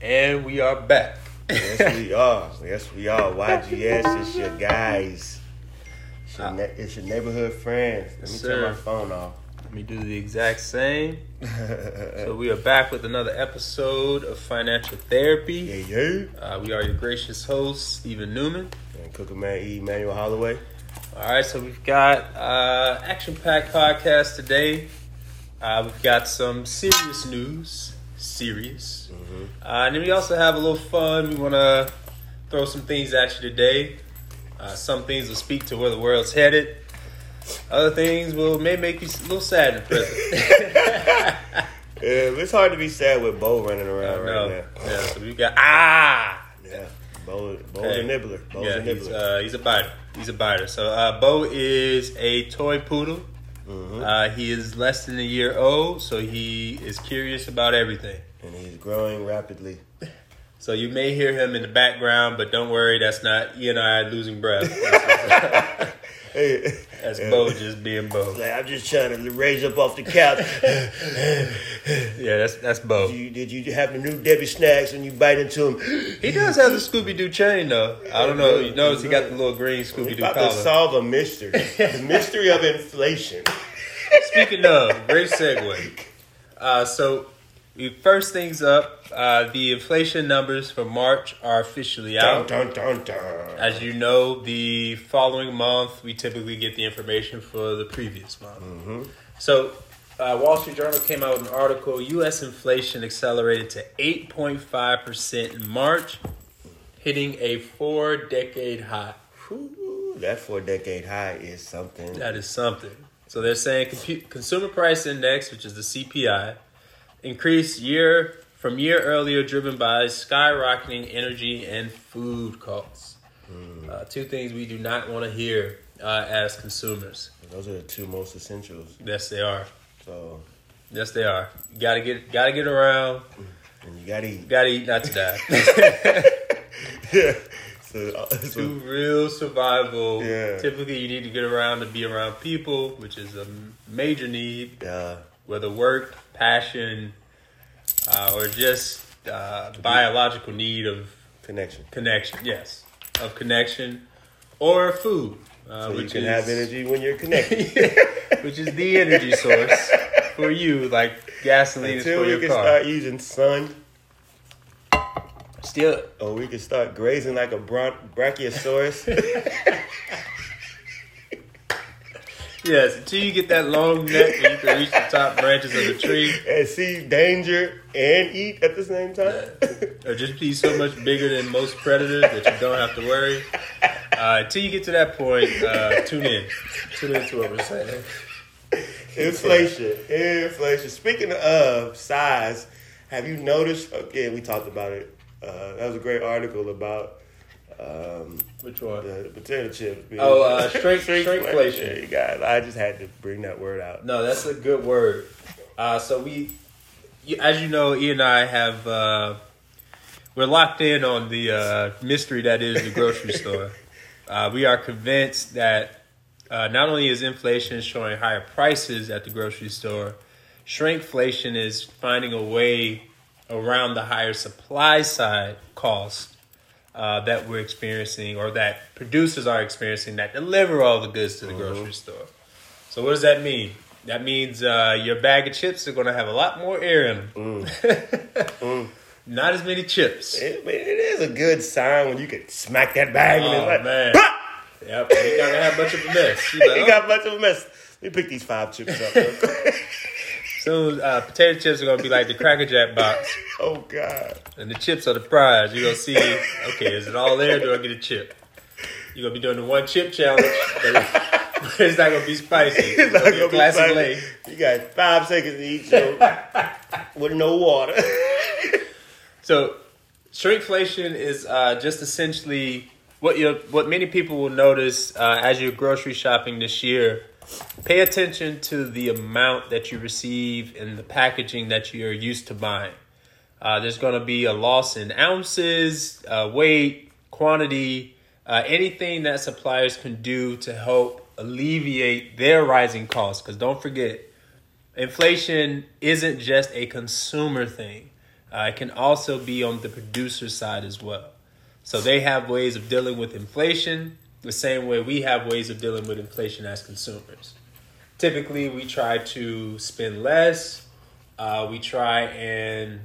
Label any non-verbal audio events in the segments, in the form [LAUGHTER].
And we are back. Yes, we [LAUGHS] are. Yes, we are. YGS, it's your [LAUGHS] guys. It's your, ne- it's your neighborhood friends. Let me Yes, turn my phone off. Let me do the exact same. [LAUGHS] So we are back with another episode of Financial Therapy. yeah. Uh, we are your gracious host, Stephen Newman. And Cooker Man E. Emmanuel Holloway. All right, so we've got uh, action-packed podcast today. Uh, we've got some serious news, serious, uh, and then we also have a little fun. We want to throw some things at you today. Uh, some things will speak to where the world's headed. Other things will may make you a little sad in. [LAUGHS] Yeah, it's hard to be sad with Bo running around right now. yeah. So we've got ah. Yeah, Bo, Bo's Okay. a nibbler. Bo's yeah, a he's, uh, he's a biter. He's a biter. So uh, Bo is a toy poodle. Mhm. Uh, he is less than a year old, so he is curious about everything. and he's growing rapidly. [LAUGHS] So you may hear him in the background, but don't worry, that's not E and I losing breath. [LAUGHS] Hey, That's. Bo just being Bo. Like, I'm just trying to raise up off the couch. [LAUGHS] Yeah, that's that's Bo. did, you, did you have the new Debbie snacks and you bite into them? He does have the Scooby Doo chain though. I don't know. You notice he got the little green Scooby Doo about to collar. solve a mystery. the mystery of inflation. Speaking of, great segue. Uh, so, first things up, uh, the inflation numbers for March are officially out. dun, dun, dun. As you know, the following month we typically get the information for the previous month. So, uh, Wall Street Journal came out with an article: U.S. inflation accelerated to 8.5 percent in March, hitting a four-decade high. Whew, that four decade high is something. That is something. So they're saying compu- consumer price index, which is the CPI, increased year from year earlier, driven by skyrocketing energy and food costs. Uh, two things we do not want to hear uh, as consumers. Those are the two most essentials. Yes, they are. So, Yes, they are. You gotta get, gotta get around. and you gotta eat. Gotta eat, not to die. Yeah. [LAUGHS] [LAUGHS] So, uh, so to real survival, Yeah. typically you need to get around to be around people, which is a major need. uh, whether work, passion, uh, or just uh, biological need of connection. connection. Yes, of connection, or food, uh, So you can is have energy when you're connected. [LAUGHS] which is the energy source for you, like gasoline is Until for we can start using sun, Still, or we can start grazing like a bron- brachiosaurus. [LAUGHS] yes, until you get that long neck and you can reach the top branches of the tree. and see danger and eat at the same time. or just be so much bigger than most predators that you don't have to worry. Uh, until you get to that point, uh, tune in. Tune in to what we're saying. Inflation. Inflation. Speaking of size, have you noticed? Again, we talked about it. Uh, that was a great article about um, Which one? the potato chips. being- Oh, uh, shrink- [LAUGHS] shrinkflation. There you guys. I just had to bring that word out. No, that's a good word. Uh, so we, as you know, E and I have uh, we're locked in on the uh, mystery that is the grocery [LAUGHS] store. Uh, we are convinced that uh, not only is inflation showing higher prices at the grocery store, shrinkflation is finding a way around the higher supply side costs uh, that we're experiencing or that producers are experiencing that deliver all the goods to the grocery store. So what does that mean? That means uh, your bag of chips are going to have a lot more air in them. [LAUGHS] Not as many chips. It, it is a good sign when you can smack that bag and Oh, it's like, man. "Ha!" Yep, you got to have much of a mess. You [LAUGHS] you know? got much of a mess. Let me pick these five chips up. [LAUGHS] Soon, uh, potato chips are going to be like the Cracker Jack box, [LAUGHS] oh God. and the chips are the prize. You're going to see, okay, is it all there? Do I get a chip? You're going to be doing the one chip challenge, but, it- but it's not going to be spicy. It's, [LAUGHS] It's not be gonna be classic spicy. lane. You got five seconds to eat so [LAUGHS] with no water. So, shrinkflation is uh, just essentially what you what many people will notice uh, as you're grocery shopping this year. Pay attention to the amount that you receive in the packaging that you're used to buying. Uh, there's going to be a loss in ounces, uh, weight, quantity, uh, anything that suppliers can do to help alleviate their rising costs. Because don't forget, inflation isn't just a consumer thing. Uh, it can also be on the producer side as well. So they have ways of dealing with inflation the same way we have ways of dealing with inflation as consumers. Typically, we try to spend less. Uh, we try and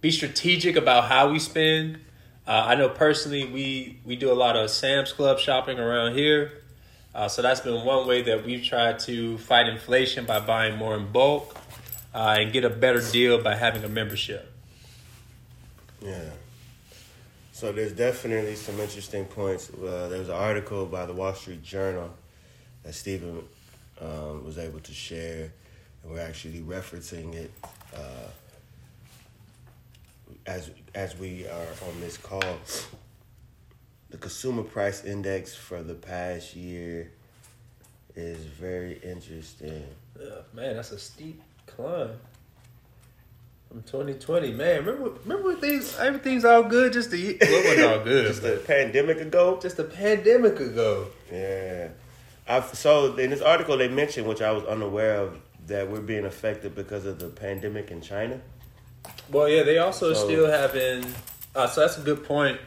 be strategic about how we spend. Uh, I know personally, we we do a lot of Sam's Club shopping around here, uh, so that's been one way that we've tried to fight inflation by buying more in bulk uh, and get a better deal by having a membership. Yeah. So there's definitely some interesting points. Uh, there was an article by the Wall Street Journal that Stephen um, was able to share, and we're actually referencing it uh, as as we are on this call. The consumer price index for the past year is very interesting. man, that's a steep climb from 2020. Man, remember remember things everything's all good just the what was all good? [LAUGHS] just a pandemic ago. Just a pandemic ago. Yeah. I've, so in this article they mentioned, which I was unaware of, that we're being affected because of the pandemic in China. Well, yeah, they also So- still having. Uh, so that's a good point.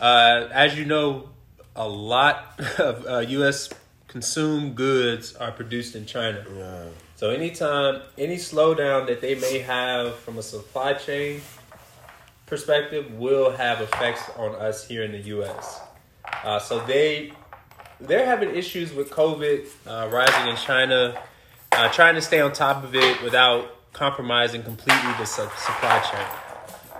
Uh, as you know, a lot [LAUGHS] of uh, U.S. consumed goods are produced in China. Yeah. So anytime any slowdown that they may have from a supply chain perspective will have effects on us here in the U.S. Uh, so they they're having issues with COVID uh, rising in China, uh, trying to stay on top of it without compromising completely the su- supply chain.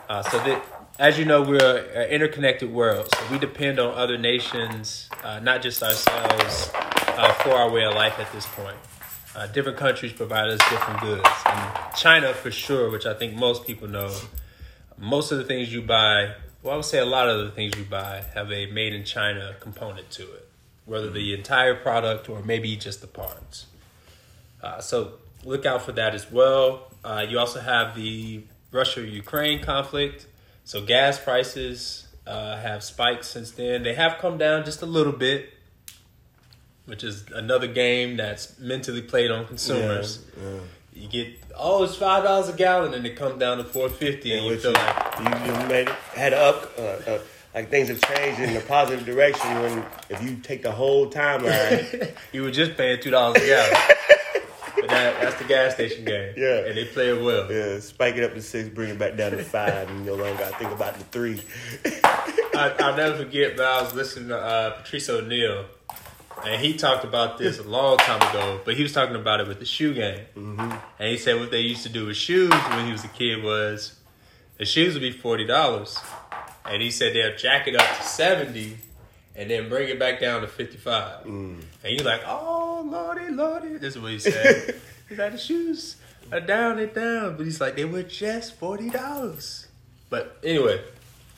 Uh, so that, as you know, we're an interconnected world. So we depend on other nations, uh, not just ourselves, uh, for our way of life at this point. Uh, different countries provide us different goods. And China, for sure, which I think most people know, most of the things you buy, well, I would say a lot of the things you buy have a made in China component to it, whether the entire product or maybe just the parts. Uh, so look out for that as well. Uh, you also have the Russia Ukraine conflict. So gas prices uh, have spiked since then. They have come down just a little bit, which is another game that's mentally played on consumers. Yeah. You get oh, it's five dollars a gallon, and it comes down to four fifty, and you Which feel you, like you, you made it, had up, uh, uh, like things have changed in a positive direction when if you take the whole timeline. [LAUGHS] you were just paying two dollars a gallon. but that, that's the gas station game. Yeah. and they play it well. yeah, spike it up to six, bring it back down to five, and you no longer to think about the three. I, I'll never forget, but I was listening to uh, Patrice O'Neal, and he talked about this a long time ago, but he was talking about it with the shoe game. Mm-hmm. And he said what they used to do with shoes when he was a kid was the shoes would be $40. And he said they'll jack it up to 70 and then bring it back down to 55 And you're like, oh, lordy, lordy. This is what he said. [LAUGHS] he's like, the shoes are down and down. But he's like, they were just $40. But anyway,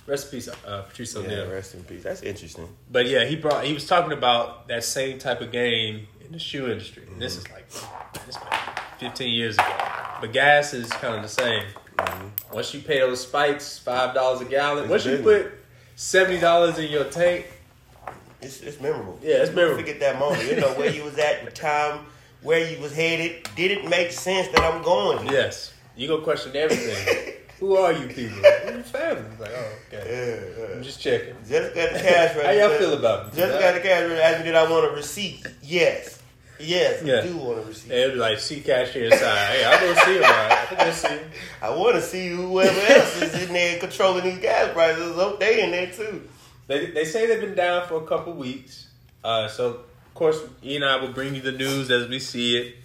rest in peace, uh, Patrice Yeah, rest in peace. That's interesting. But yeah, he brought. He was talking about that same type of game in the shoe industry. And this is like this 15 years ago. But gas is kind of the same. Once you pay those spikes, five dollars a gallon. It's Once you put seventy dollars in your tank, It's, it's memorable. Yeah, it's memorable. Forget that moment. You know where you was at, the time, where you was headed. Did it make sense that I'm going? yes, you gonna question everything. [LAUGHS] Who are you people? [LAUGHS] We're family. It's like, oh, okay. Yeah, yeah. I'm just checking. Just got the cash register. [LAUGHS] How y'all feel about it? Just got the cash register. Asked me, did I want a receipt? Yes. Yes, Yeah. I do want a receipt. And like, see cashier inside. Hey, I'll go see him. Right? I think we'll see him. [LAUGHS] I want to see whoever else is in there controlling these gas prices. Oh, they in there too. They, they say they've been down for a couple weeks. Uh, so, of course, E and I will bring you the news as we see it.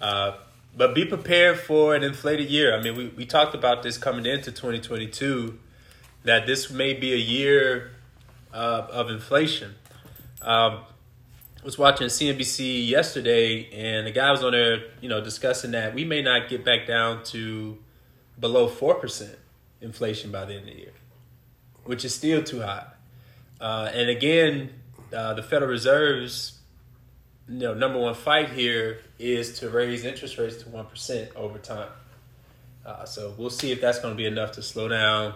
Uh, but be prepared for an inflated year. I mean, we, we talked about this coming into 2022, that this may be a year uh, of inflation. Um, I was watching CNBC yesterday, and the guy was on there, you know, discussing that we may not get back down to below 4% inflation by the end of the year, which is still too high. Uh, and again, uh, the Federal Reserve's you know, number one fight here is to raise interest rates to 1% over time. Uh, so we'll see if that's going to be enough to slow down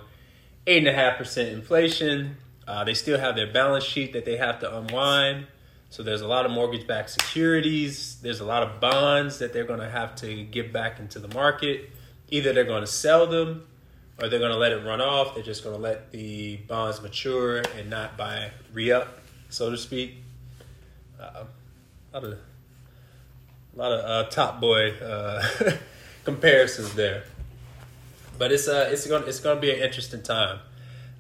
8.5% inflation. Uh, they still have their balance sheet that they have to unwind. So there's a lot of mortgage backed securities. There's a lot of bonds that they're going to have to get back into the market. either they're going to sell them or they're going to let it run off. They're just going to let the bonds mature and not buy re up, so to speak. Uh, lot of, a lot of uh, top boy uh, [LAUGHS] comparisons there, but it's uh it's gonna it's to be an interesting time.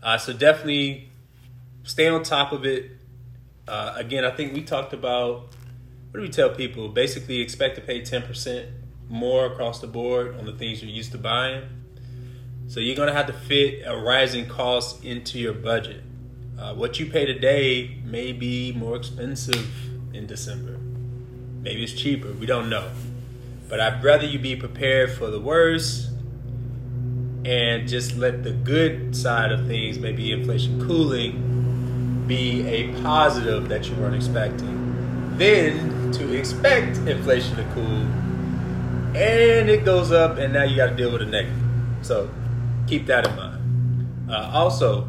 Uh, so definitely stay on top of it. Uh, again, I think we talked about what do we tell people? Basically, expect to pay ten percent more across the board on the things you're used to buying. So you're gonna have to fit a rising cost into your budget. Uh, what you pay today may be more expensive in December. Maybe it's cheaper. We don't know. But I'd rather you be prepared for the worst and just let the good side of things, maybe inflation cooling, be a positive that you weren't expecting. Then to expect inflation to cool and it goes up, and now you got to deal with a negative. So keep that in mind. Uh, also,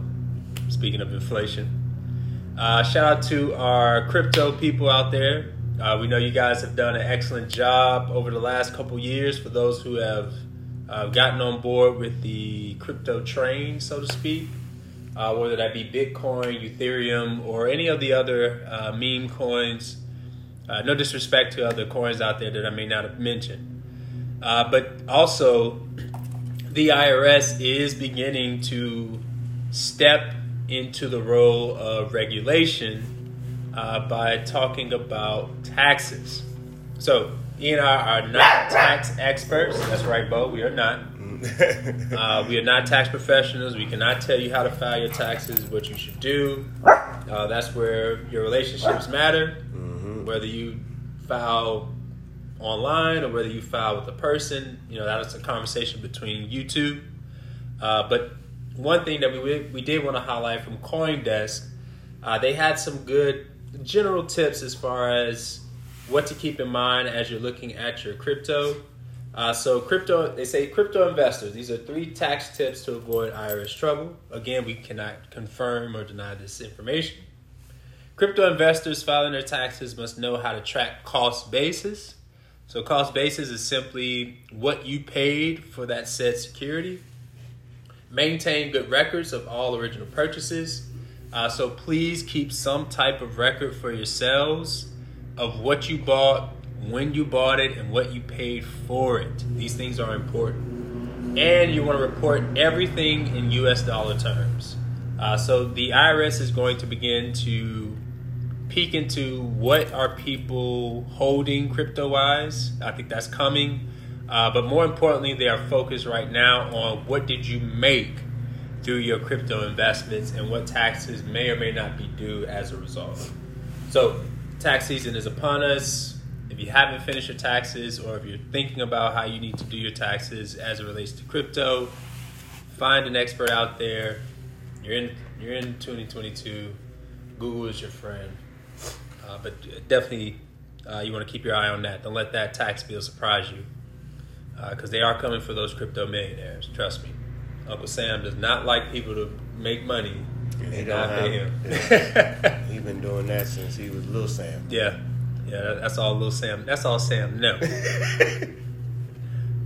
speaking of inflation, uh, shout out to our crypto people out there. Uh, we know you guys have done an excellent job over the last couple years for those who have uh, gotten on board with the crypto train, so to speak. Uh, whether that be Bitcoin, Ethereum, or any of the other uh, meme coins. no disrespect to other coins out there that I may not have mentioned. Uh, but also, [CLEARS THROAT] the IRS is beginning to step into the role of regulation uh, by talking about taxes. So, E and I are not tax experts. That's right, Bo. We are not. [LAUGHS] uh, we are not tax professionals. We cannot tell you how to file your taxes, what you should do. Uh, that's where your relationships matter. Mm-hmm. Whether you file online or whether you file with a person. You know, that is a conversation between you two. Uh, but one thing that we we did want to highlight from CoinDesk, uh, they had some good general tips as far as what to keep in mind as you're looking at your crypto. Uh, so crypto, they say crypto investors. These are three tax tips to avoid IRS trouble. Again, we cannot confirm or deny this information. Crypto investors filing their taxes must know how to track cost basis so cost basis is simply what you paid for that said security. Maintain good records of all original purchases. Uh, so please keep some type of record for yourselves of what you bought, when you bought it, and what you paid for it. These things are important. And you want to report everything in US dollar terms. Uh, so the IRS is going to begin to peek into what are people holding crypto wise. I think that's coming. Uh, but more importantly, they are focused right now on what did you make through your crypto investments and what taxes may or may not be due as a result. So, tax season is upon us. If you haven't finished your taxes or if you're thinking about how you need to do your taxes as it relates to crypto, find an expert out there. You're in you're in 2022. Google is your friend. Uh, but definitely, uh, you want to keep your eye on that. Don't let that tax bill surprise you, because uh, they are coming for those crypto millionaires. Trust me. Uncle Sam does not like people to make money and not pay him. Yeah. He's been doing that since he was little Sam. Yeah, yeah. That's all little Sam. That's all Sam knows. [LAUGHS]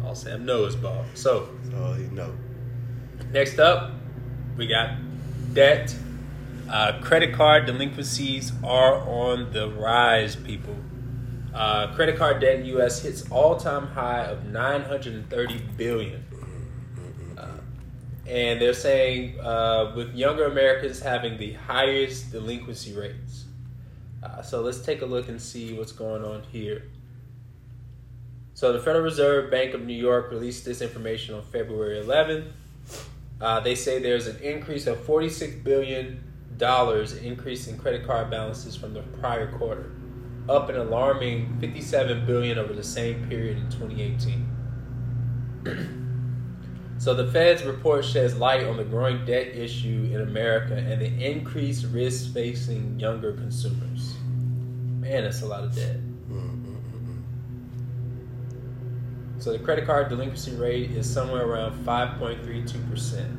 all Sam knows, Bob. So that's all he know. Next up, we got debt uh, credit card delinquencies are on the rise, people. Uh, credit card debt in the U.S. hits all-time high of 930 billion, and they're saying uh, with younger Americans having the highest delinquency rates. Uh, so let's take a look and see what's going on here. So the Federal Reserve Bank of New York released this information on February 11th. Uh, they say there's an increase of 46 billion dollars increase in credit card balances from the prior quarter, up an alarming 57 billion over the same period in 2018. [CLEARS THROAT] so the Fed's report sheds light on the growing debt issue in America and the increased risk facing younger consumers. Man, that's a lot of debt. Mm-hmm. So the credit card delinquency rate is somewhere around 5.32 percent.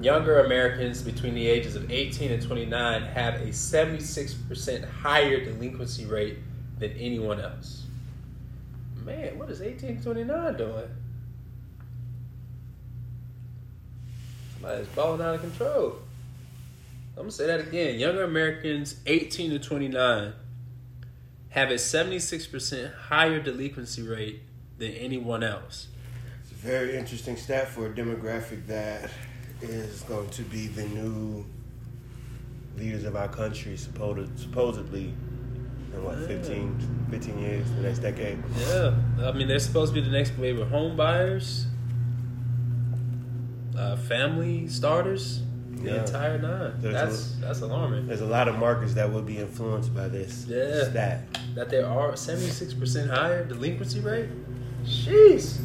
Younger Americans between the ages of 18 and 29 have a 76% higher delinquency rate than anyone else. Man, what is 18 to 29 doing? It's balling out of control. I'm gonna say that again. Younger Americans 18 to 29 have a 76% higher delinquency rate than anyone else. It's a very interesting stat for a demographic that is going to be the new leaders of our country, supposed, supposedly in what, 15, 15 years, the next decade. Yeah, I mean they're supposed to be the next wave of home buyers, uh, family starters, the Yeah. entire nine. There's that's that's alarming. There's a lot of markets that will be influenced by this Yeah. stat. That there are seventy six percent higher delinquency rate. Jeez,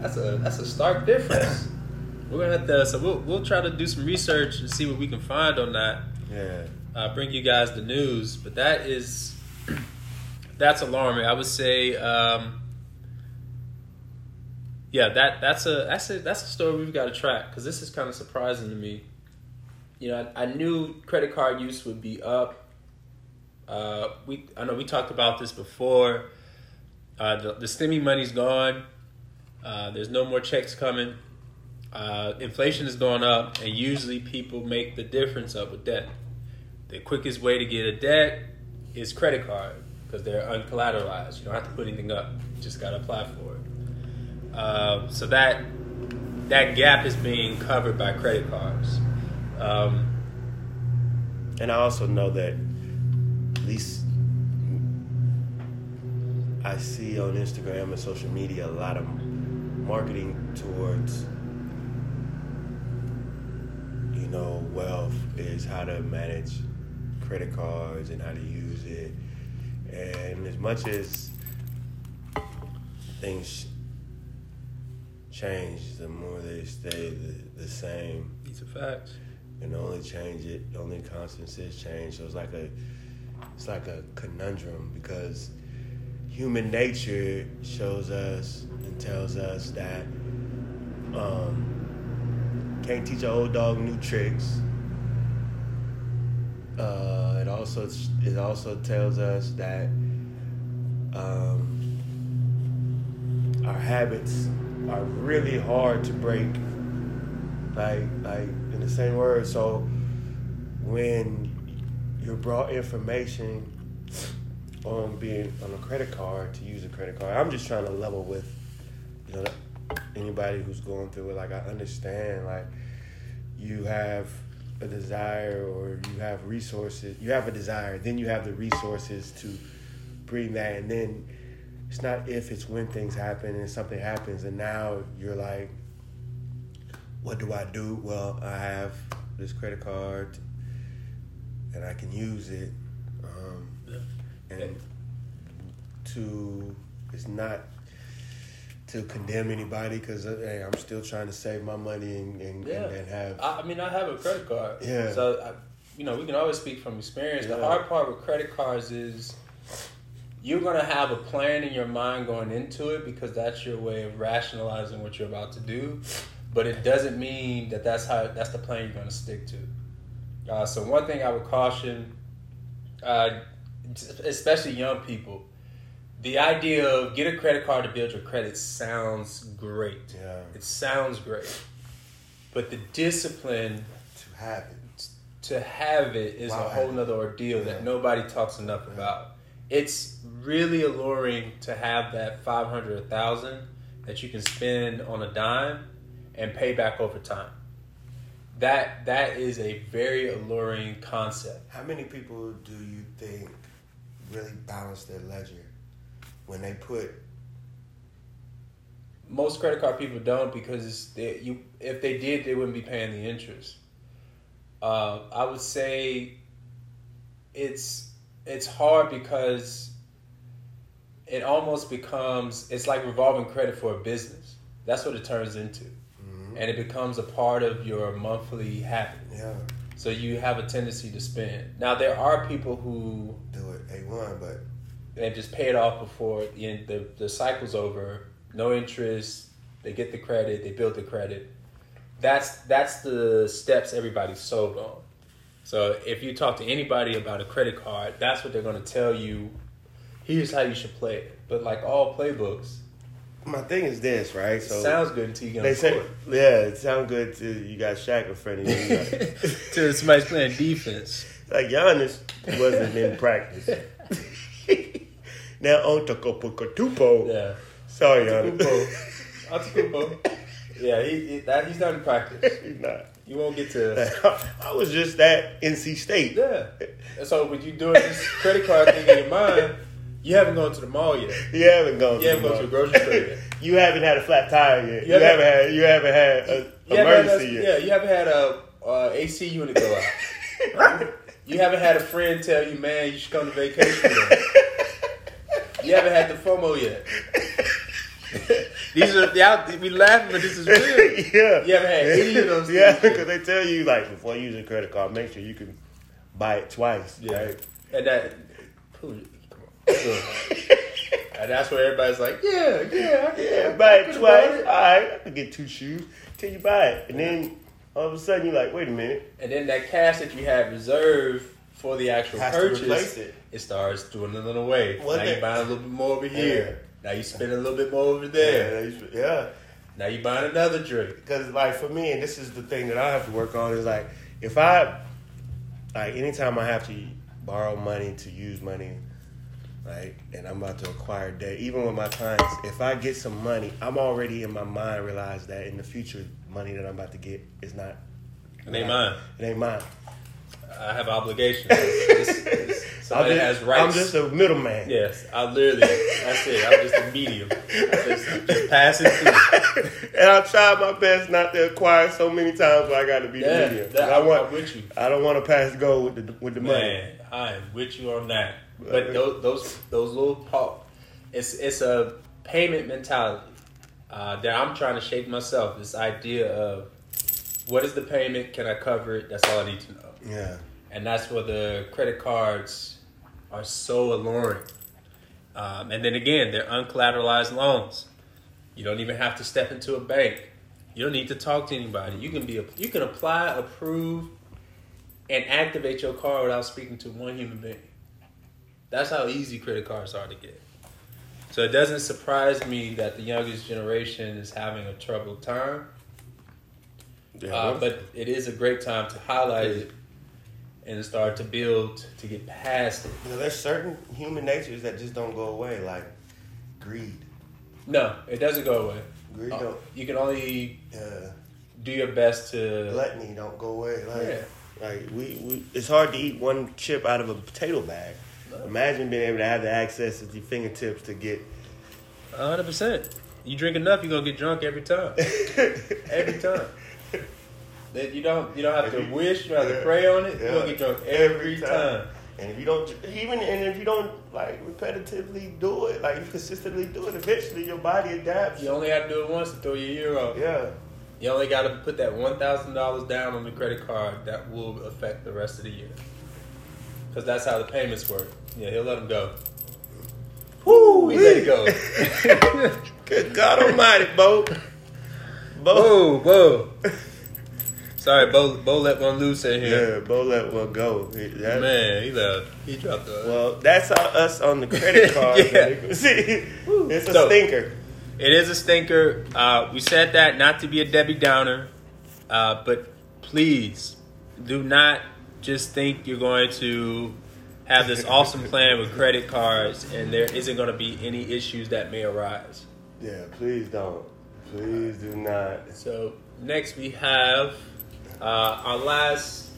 that's a that's a stark difference. [COUGHS] We're gonna have to so we'll we'll try to do some research and see what we can find on that. Yeah. uh, bring you guys the news, but that is [COUGHS] that's alarming. I would say, um, yeah, that that's a that's a that's a story we've got to track because this is kind of surprising to me. You know, I, I knew credit card use would be up. Uh, we I know we talked about this before. Uh, the, the money's gone. Uh, there's no more checks coming. Uh, inflation is going up, and usually people make the difference up with debt. The quickest way to get a debt is credit card because they're uncollateralized. You don't have to put anything up; you just got to apply for it. Uh, so that that gap is being covered by credit cards. Um, And I also know that at least I see on Instagram and social media a lot of marketing towards you know wealth is how to manage credit cards and how to use it. And as much as things change, the more they stay the, the same. These are facts. and the only change it the only constant is change. So it's like a it's like a conundrum because human nature shows us and tells us that um, can't teach an old dog new tricks. Uh, it also it also tells us that um, our habits are really hard to break like like in the same word. So when you're brought information on being on a credit card to use a credit card i'm just trying to level with you know anybody who's going through it. Like i understand like you have a desire or you have resources you have a desire then you have the resources to bring that and then it's not if it's when things happen and something happens and now you're like what do I do? Well, I have this credit card and I can use it. Um, and to, it's not to condemn anybody because hey, I'm still trying to save my money and, and, Yeah. and, and have. I, I mean, I have a credit card. Yeah. So, I, you know, we can always speak from experience. The hard part with credit cards is you're going to have a plan in your mind going into it because that's your way of rationalizing what you're about to do. But it doesn't mean that that's how that's the plan you're going to stick to. Uh, so one thing I would caution, uh, especially young people, the idea of get a credit card to build your credit sounds great. Yeah. It sounds great. But the discipline to have it. to have it is Wow. a whole nother ordeal Yeah. that nobody talks enough about. It's really alluring to have that 500 or 1000 that you can spend on a dime and pay back over time. That that is a very alluring concept. How many people do you think really balance their ledger when they put Most credit card people don't because they, you if they did they wouldn't be paying the interest. Uh, I would say it's it's hard because it almost becomes it's like revolving credit for a business. That's what it turns into, mm-hmm. and it becomes a part of your monthly habit. yeah So you have a tendency to spend. Now there are people who do it a one, but they just pay it off before the end, the the cycle's over. No interest. They get the credit. They build the credit. That's that's the steps everybody's sold on. So if you talk to anybody about a credit card, that's what they're going to tell you. Here's how you should play it. But like all playbooks, my thing is this, right? So Sounds good until you get on they the say, court. yeah, it sounds good to you got Shaq in front of you. got- [LAUGHS] Till somebody's playing defense. like Giannis wasn't in practice. [LAUGHS] now on Antetokounmpo. Yeah. Sorry, Giannis. Antetokounmpo. Yeah, he, he that he's not in practice. [LAUGHS] He's not. You won't get to. [LAUGHS] I was just at NC State. Yeah. And so when you doing this credit card thing in your mind, you haven't gone to the mall yet. You haven't gone. You haven't the gone to a grocery store yet. [LAUGHS] you haven't had a flat tire yet. You, You haven't, haven't- had. You haven't had a You haven't had emergency a- yet. yeah, you haven't had a uh, AC unit go out. [LAUGHS] you haven't had a friend tell you, man, you should come to vacation. you haven't had the FOMO yet. These are y'all. We laughing, but this is real. [LAUGHS] yeah. You haven't had any of those Yeah, because they tell you like before you use a credit card, make sure you can buy it twice. Yeah. Right? And that, come on. [LAUGHS] and that's where everybody's like, yeah, yeah, I Yeah, I buy it twice. All right, I can get two shoes till you buy it, and then all of a sudden you're like, wait a minute, And then that cash that you have reserved for the actual Has purchase, replace it. starts dwindling away. What now you buying a little bit more over here. Now you spend a little bit more over there. yeah, yeah. Now you buying another drink. Because like for me, and this is the thing that I have to work on is like if I like anytime I have to borrow money to use money, right? and I'm about to acquire debt, even with my clients, if I get some money, I'm already in my mind realize that in the future, money that I'm about to get is not. It ain't mine. It ain't mine. I have obligations. It's- it's- somebody I'm has just, rights. I'm just a middleman. yes, I literally. That's it. I'm just a medium. Just, I'm just passing through. [LAUGHS] and I tried my best not to acquire so many times where I got to be Yeah, the medium. that- I want. I'm with you. I don't want to pass go with the with the money. I am with you on that. But those those those little pop, it's it's a payment mentality uh, that I'm trying to shake myself. This idea of what is the payment? Can I cover it? That's all I need to know. Yeah. And that's where the credit cards are so alluring. Um, and then again, they're uncollateralized loans. You don't even have to step into a bank. You don't need to talk to anybody. You can be a, you can apply, approve, and activate your card without speaking to one human being. That's how easy credit cards are to get. So it doesn't surprise me that the youngest generation is having a troubled time. Yeah, Uh, but it is a great time to highlight it and start to build to get past it. You know, there's certain human natures that just don't go away, like greed. No, it doesn't go away. Greed Uh, don't. You can only Uh, do your best to. gluttony don't go away. Like, Yeah. like we, we, it's hard to eat one chip out of a potato bag. Imagine being able to have the access at your fingertips to get. hundred percent. You drink enough, you're gonna get drunk every time. [LAUGHS] every time. That you don't you don't have to you- wish, you don't have to pray on it. yeah. You'll get drunk every, time. And if you don't, even and if you don't like repetitively do it, like you consistently do it, eventually your body adapts. You only have to do it once to throw your year off. Yeah. You only got to put that one thousand dollars down on the credit card. That will affect the rest of the year. Because that's how the payments work. Yeah, he'll let him go. Woo! He let it go. [LAUGHS] Good God Almighty, Bo. Bo. whoa, whoa. [LAUGHS] Sorry, Bo, Bo let one loose in here. Yeah, Bo let one go. That- Man, he left. He dropped the. Well, that's us on the credit [LAUGHS] card. Yeah. See, [LAUGHS] it's a So- stinker. It is a stinker. Uh, we said that not to be a Debbie Downer, uh, but please do not just think you're going to have this [LAUGHS] awesome plan with credit cards and there isn't going to be any issues that may arise. Yeah, please don't. Please do not. So next we have uh, our last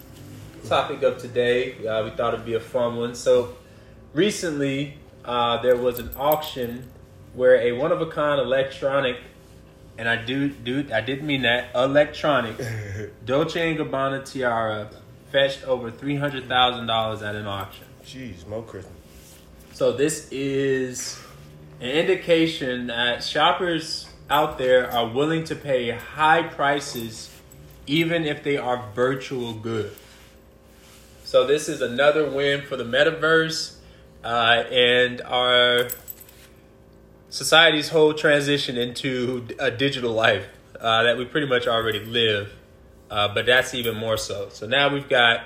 topic of today. Uh, we thought it'd be a fun one. So recently uh, there was an auction where a one of a kind electronic, and I do do I didn't mean that electronic [LAUGHS] Dolce and Gabbana tiara fetched over three hundred thousand dollars at an auction. Jeez, Mo Christmas. So this is an indication that shoppers out there are willing to pay high prices even if they are virtual goods. So this is another win for the metaverse uh, and our society's whole transition into a digital life uh, that we pretty much already live, uh, but that's even more so. So now we've got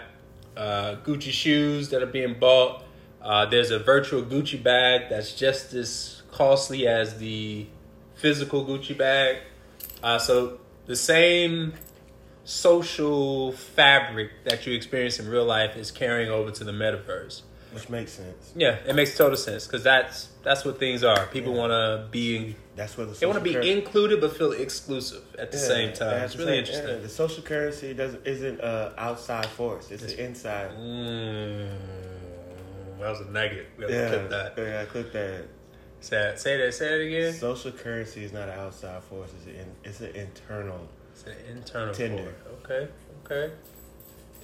uh, Gucci shoes that are being bought. Uh, there's a virtual Gucci bag that's just as costly as the physical Gucci bag. Uh, so the same social fabric that you experience in real life is carrying over to the metaverse. Which makes sense. Yeah, it makes total sense because that's that's what things are. People Yeah. want to be That's where the they want to be social cur- included but feel exclusive at the Yeah, same time. It's really same- interesting. yeah, the social currency doesn't isn't a outside force; it's an inside. Mm, that was a nugget. We have Yeah, to clip that. yeah, clip that. Say that. Say that. Say that again. Social currency is not an outside force; it's an it's an internal. It's an internal Tinder. force. Okay. Okay.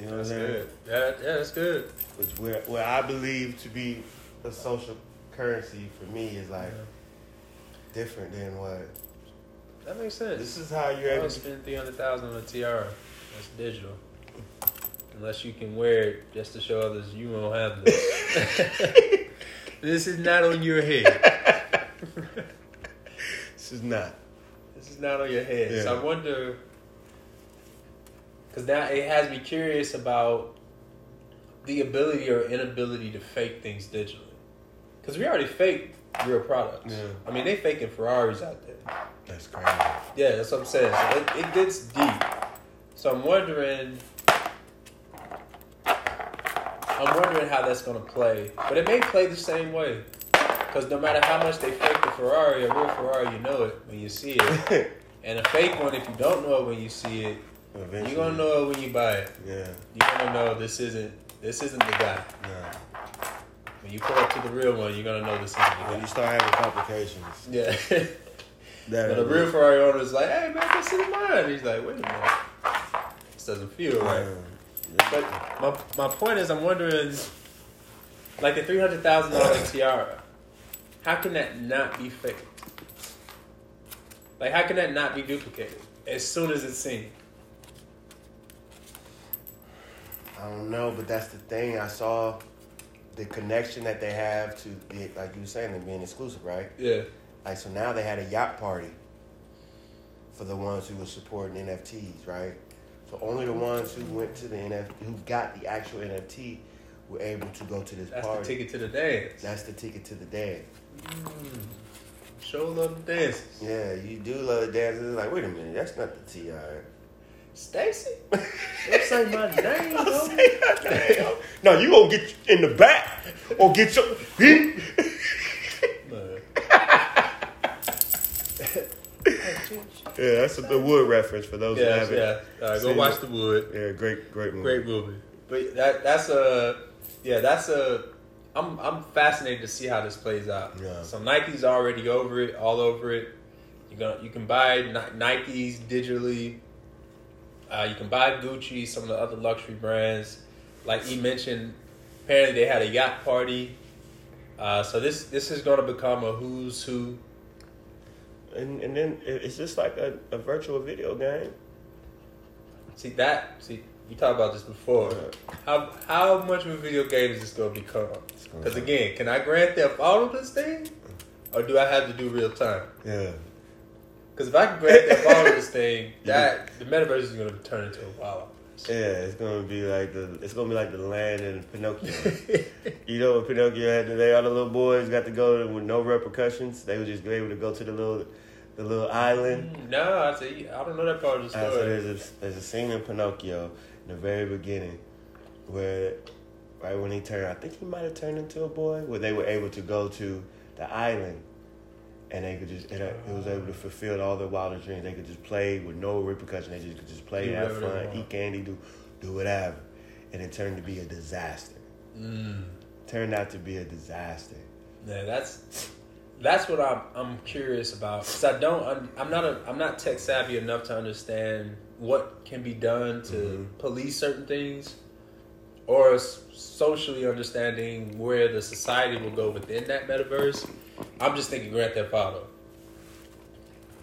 You know That's what I'm saying? good. Yeah. Yeah. That's good. Which where where I believe to be a social currency for me is like different than what. That makes sense. This is how you're I able would to. spend three hundred thousand on a tiara. That's digital. Unless you can wear it just to show others you won't have this. [LAUGHS] this is not on your head. [LAUGHS] This is not. This is not on your head. So I wonder, because now it has me curious about the ability or inability to fake things digitally. Because we already fake real products. Yeah. I mean, they faking Ferraris out there. That's crazy. Yeah, that's what I'm saying. So it, it gets deep. So I'm wondering. I'm wondering how that's gonna play, but it may play the same way. Because no matter how much they fake the Ferrari, a real Ferrari, you know it when you see it, [LAUGHS] and a fake one, if you don't know it when you see it, Eventually. you're gonna know it when you buy it. Yeah. You're gonna know this isn't this isn't the guy. Nah. When you pull up to the real one, you're gonna know this isn't the guy. When you start having complications, Yeah. [LAUGHS] that But the real Ferrari owner is like, hey man, this is mine. He's like, wait a minute. This doesn't feel right. But my my point is I'm wondering like the three hundred thousand dollar [LAUGHS] tiara, how can that not be faked? Like how can that not be duplicated as soon as it's seen? I don't know, but that's the thing. I saw the connection that they have to, like you were saying, them being exclusive, right? Yeah. Like, so now they had a yacht party for the ones who were supporting NFTs, right? So only the ones who went to the NFT, who got the actual NFT, were able to go to this That's party. That's the ticket to the dance. That's the ticket to the dance. Mm. Show love the dances. Yeah, you do love the dances. It's like, wait a minute, that's not the TI. Stacy? Don't say my [LAUGHS] name, though. no, you gonna get in the back or get your. [LAUGHS] Man. Yeah, that's a the wood reference for those who haven't. yeah. All right, go watch it. the wood. Yeah, great, great movie. Great movie. But that that's a yeah, that's a I'm I'm fascinated to see how this plays out. Yeah. So Nike's already over it, all over it. You gonna you can buy Ni- Nikes digitally. Uh, you can buy Gucci, some of the other luxury brands. Like he mentioned, apparently they had a yacht party. Uh, so this this is going to become a who's who. And and then it- it's just like a, a virtual video game. See that? See you talked about this before. How how much of a video game is this going to become? Because again, can I grant Grand Theft Auto this thing, or do I have to do real time? Yeah. Because if I can Theft Auto this thing, [LAUGHS] that the metaverse is going to turn into a wild. Yeah, it's gonna be like the it's gonna be like the land in Pinocchio. [LAUGHS] you know when Pinocchio had to, they all the little boys got to go with no repercussions. They would just be able to go to the little the little island. no, I say I don't know that part of the Uh, so story. there's a there's a scene in Pinocchio in the very beginning where right when he turned, I think he might have turned into a boy, where they were able to go to the island. And they could just, and it was able to fulfill all their wildest dreams. They could just play with no repercussion. They just could just play, Do have fun, eat candy, do, do whatever. And it turned to be a disaster. Mm. Turned out to be a disaster. Yeah, that's that's what I'm I'm curious about because I don't I'm, I'm not a I'm not tech savvy enough to understand what can be done to Mhm. police certain things, or socially understanding where the society will go within that metaverse. I'm just thinking Grand Theft Auto.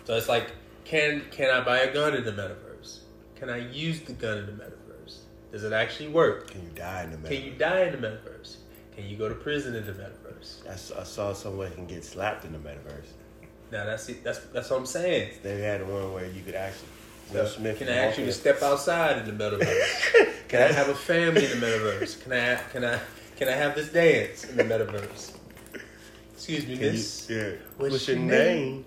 So it's like, can can I buy a gun in the metaverse? Can I use the gun in the metaverse? Does it actually work? Can you die in the metaverse? Can you die in the metaverse? Can you go to prison in the metaverse? I saw someone can get slapped in the metaverse. Now that's it. That's that's what I'm saying. They had one where you could actually. So, Smith can I to step outside in the metaverse? [LAUGHS] can I have a family in the metaverse? Can I can I can I have this dance in the metaverse? Excuse me, Can you, miss. yeah. What's What's, your your name? name?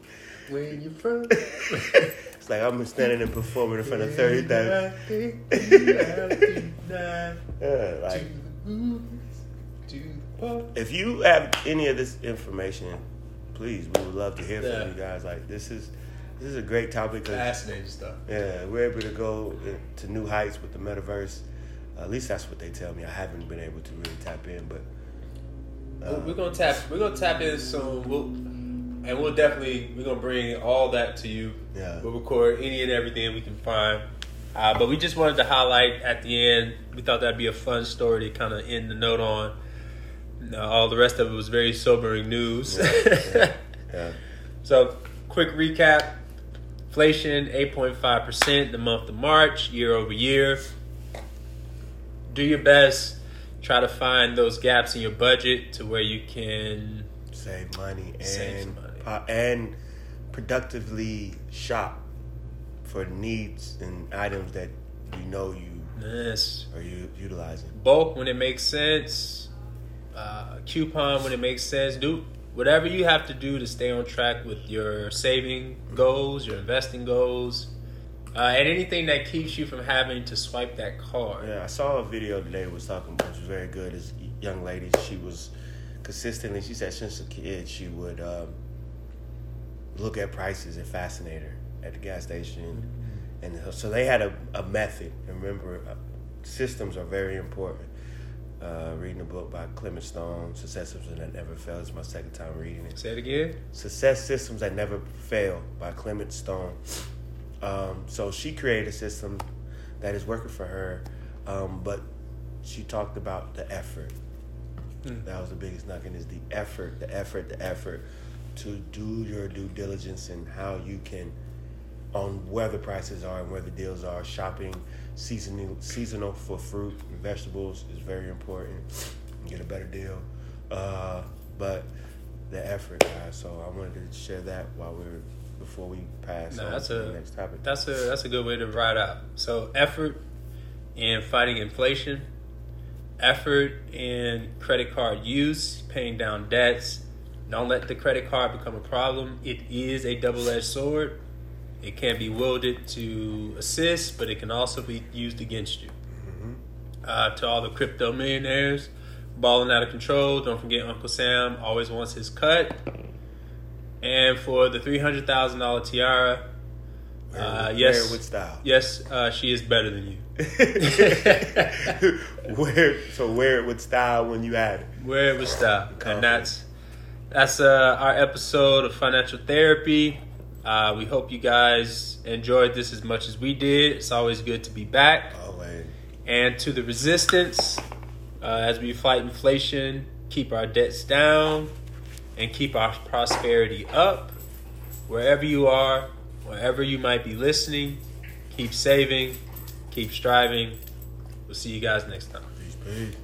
Where you from? [LAUGHS] it's like I'm standing and performing in front of thirty thousand. [LAUGHS] yeah, like if you have any of this information, please, we would love to hear Yeah. from you guys. Like this is this is a great topic. Fascinating stuff. yeah, we're able to go to new heights with the metaverse. at least that's what they tell me. I haven't been able to really tap in, but uh, we're gonna tap. We're gonna tap in soon. We'll, and we'll definitely we're gonna bring all that to you. Yeah. We'll record any and everything we can find. Uh, but we just wanted to highlight at the end. We thought that'd be a fun story to kind of end the note on. No, all the rest of it was very sobering news. yeah, [LAUGHS] yeah. So, quick recap: inflation eight point five percent the month of March, year over year. Do your best. Try to find those gaps in your budget to where you can. save money and Save money. and productively shop for needs and items that you know you Yes. are you utilizing. bulk when it makes sense, uh, coupon when it makes sense. Do whatever you have to do to stay on track with your saving goals, your investing goals, uh, and anything that keeps you from having to swipe that card. Yeah, I saw a video today was talking about, which was very good. This young lady, she was consistently, she said since a kid, she would um, look at prices and fascinate her at the gas station. And so they had a, a method. And remember, uh, systems are very important. Uh, reading a book by Clement Stone, Success Systems That Never Fail. It's my second time reading it. Say it again. Success Systems That Never Fail by Clement Stone. Um, so she created a system that is working for her, um, but she talked about the effort. Hmm. That was the biggest nugget is the effort, the effort, the effort to do your due diligence and how you can on where the prices are and where the deals are. Shopping seasonal seasonal for fruit and vegetables is very important. Get a better deal. Uh, but the effort, guys. So I wanted to share that while we're before we pass No, on that's to a the next topic. that's a that's a good way to ride out. So effort in fighting inflation, effort in credit card use, paying down debts. Don't let the credit card become a problem. It is a double edged sword. It can be wielded to assist, but it can also be used against you. Uh, to all the crypto millionaires balling out of control, don't forget Uncle Sam always wants his cut. And for the three hundred thousand dollar tiara, Wear, uh, yes. it with style. yes, uh, she is better than you. [LAUGHS] wear so wear it with style when you have it. Where it was style, Confident. and that's that's uh, our episode of financial therapy. Uh, we hope you guys enjoyed this as much as we did. It's always good to be back. Always. And to the resistance, uh, as we fight inflation, keep our debts down, and keep our prosperity up. Wherever you are, wherever you might be listening, keep saving, keep striving. We'll see you guys next time. Peace, peace.